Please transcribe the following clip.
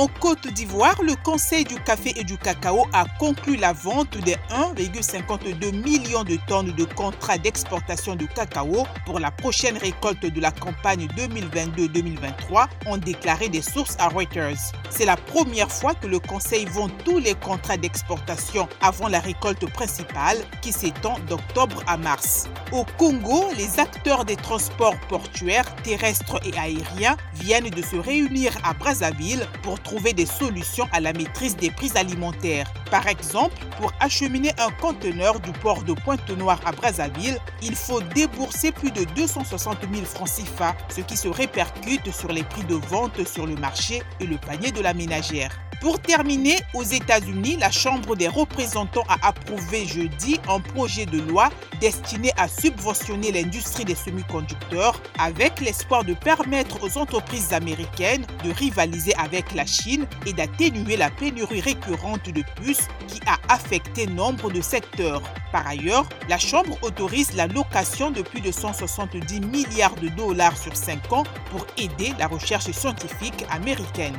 En Côte d'Ivoire, le Conseil du café et du cacao a conclu la vente de 1,52 millions de tonnes de contrats d'exportation de cacao pour la prochaine récolte de la campagne 2022-2023, ont déclaré des sources à Reuters. C'est la première fois que le Conseil vend tous les contrats d'exportation avant la récolte principale qui s'étend d'octobre à mars. Au Congo, les acteurs des transports portuaires, terrestres et aériens viennent de se réunir à Brazzaville pour trouver des solutions à la maîtrise des prix alimentaires. Par exemple, pour acheminer un conteneur du port de Pointe-Noire à Brazzaville, il faut débourser plus de 260 000 francs CFA, ce qui se répercute sur les prix de vente sur le marché et le panier de la ménagère. Pour terminer, aux États-Unis, la Chambre des représentants a approuvé jeudi un projet de loi destiné à subventionner l'industrie des semi-conducteurs avec l'espoir de permettre aux entreprises américaines de rivaliser avec la Chine et d'atténuer la pénurie récurrente de puces qui a affecté nombre de secteurs. Par ailleurs, la Chambre autorise la location de plus de 170 milliards de dollars sur 5 ans pour aider la recherche scientifique américaine.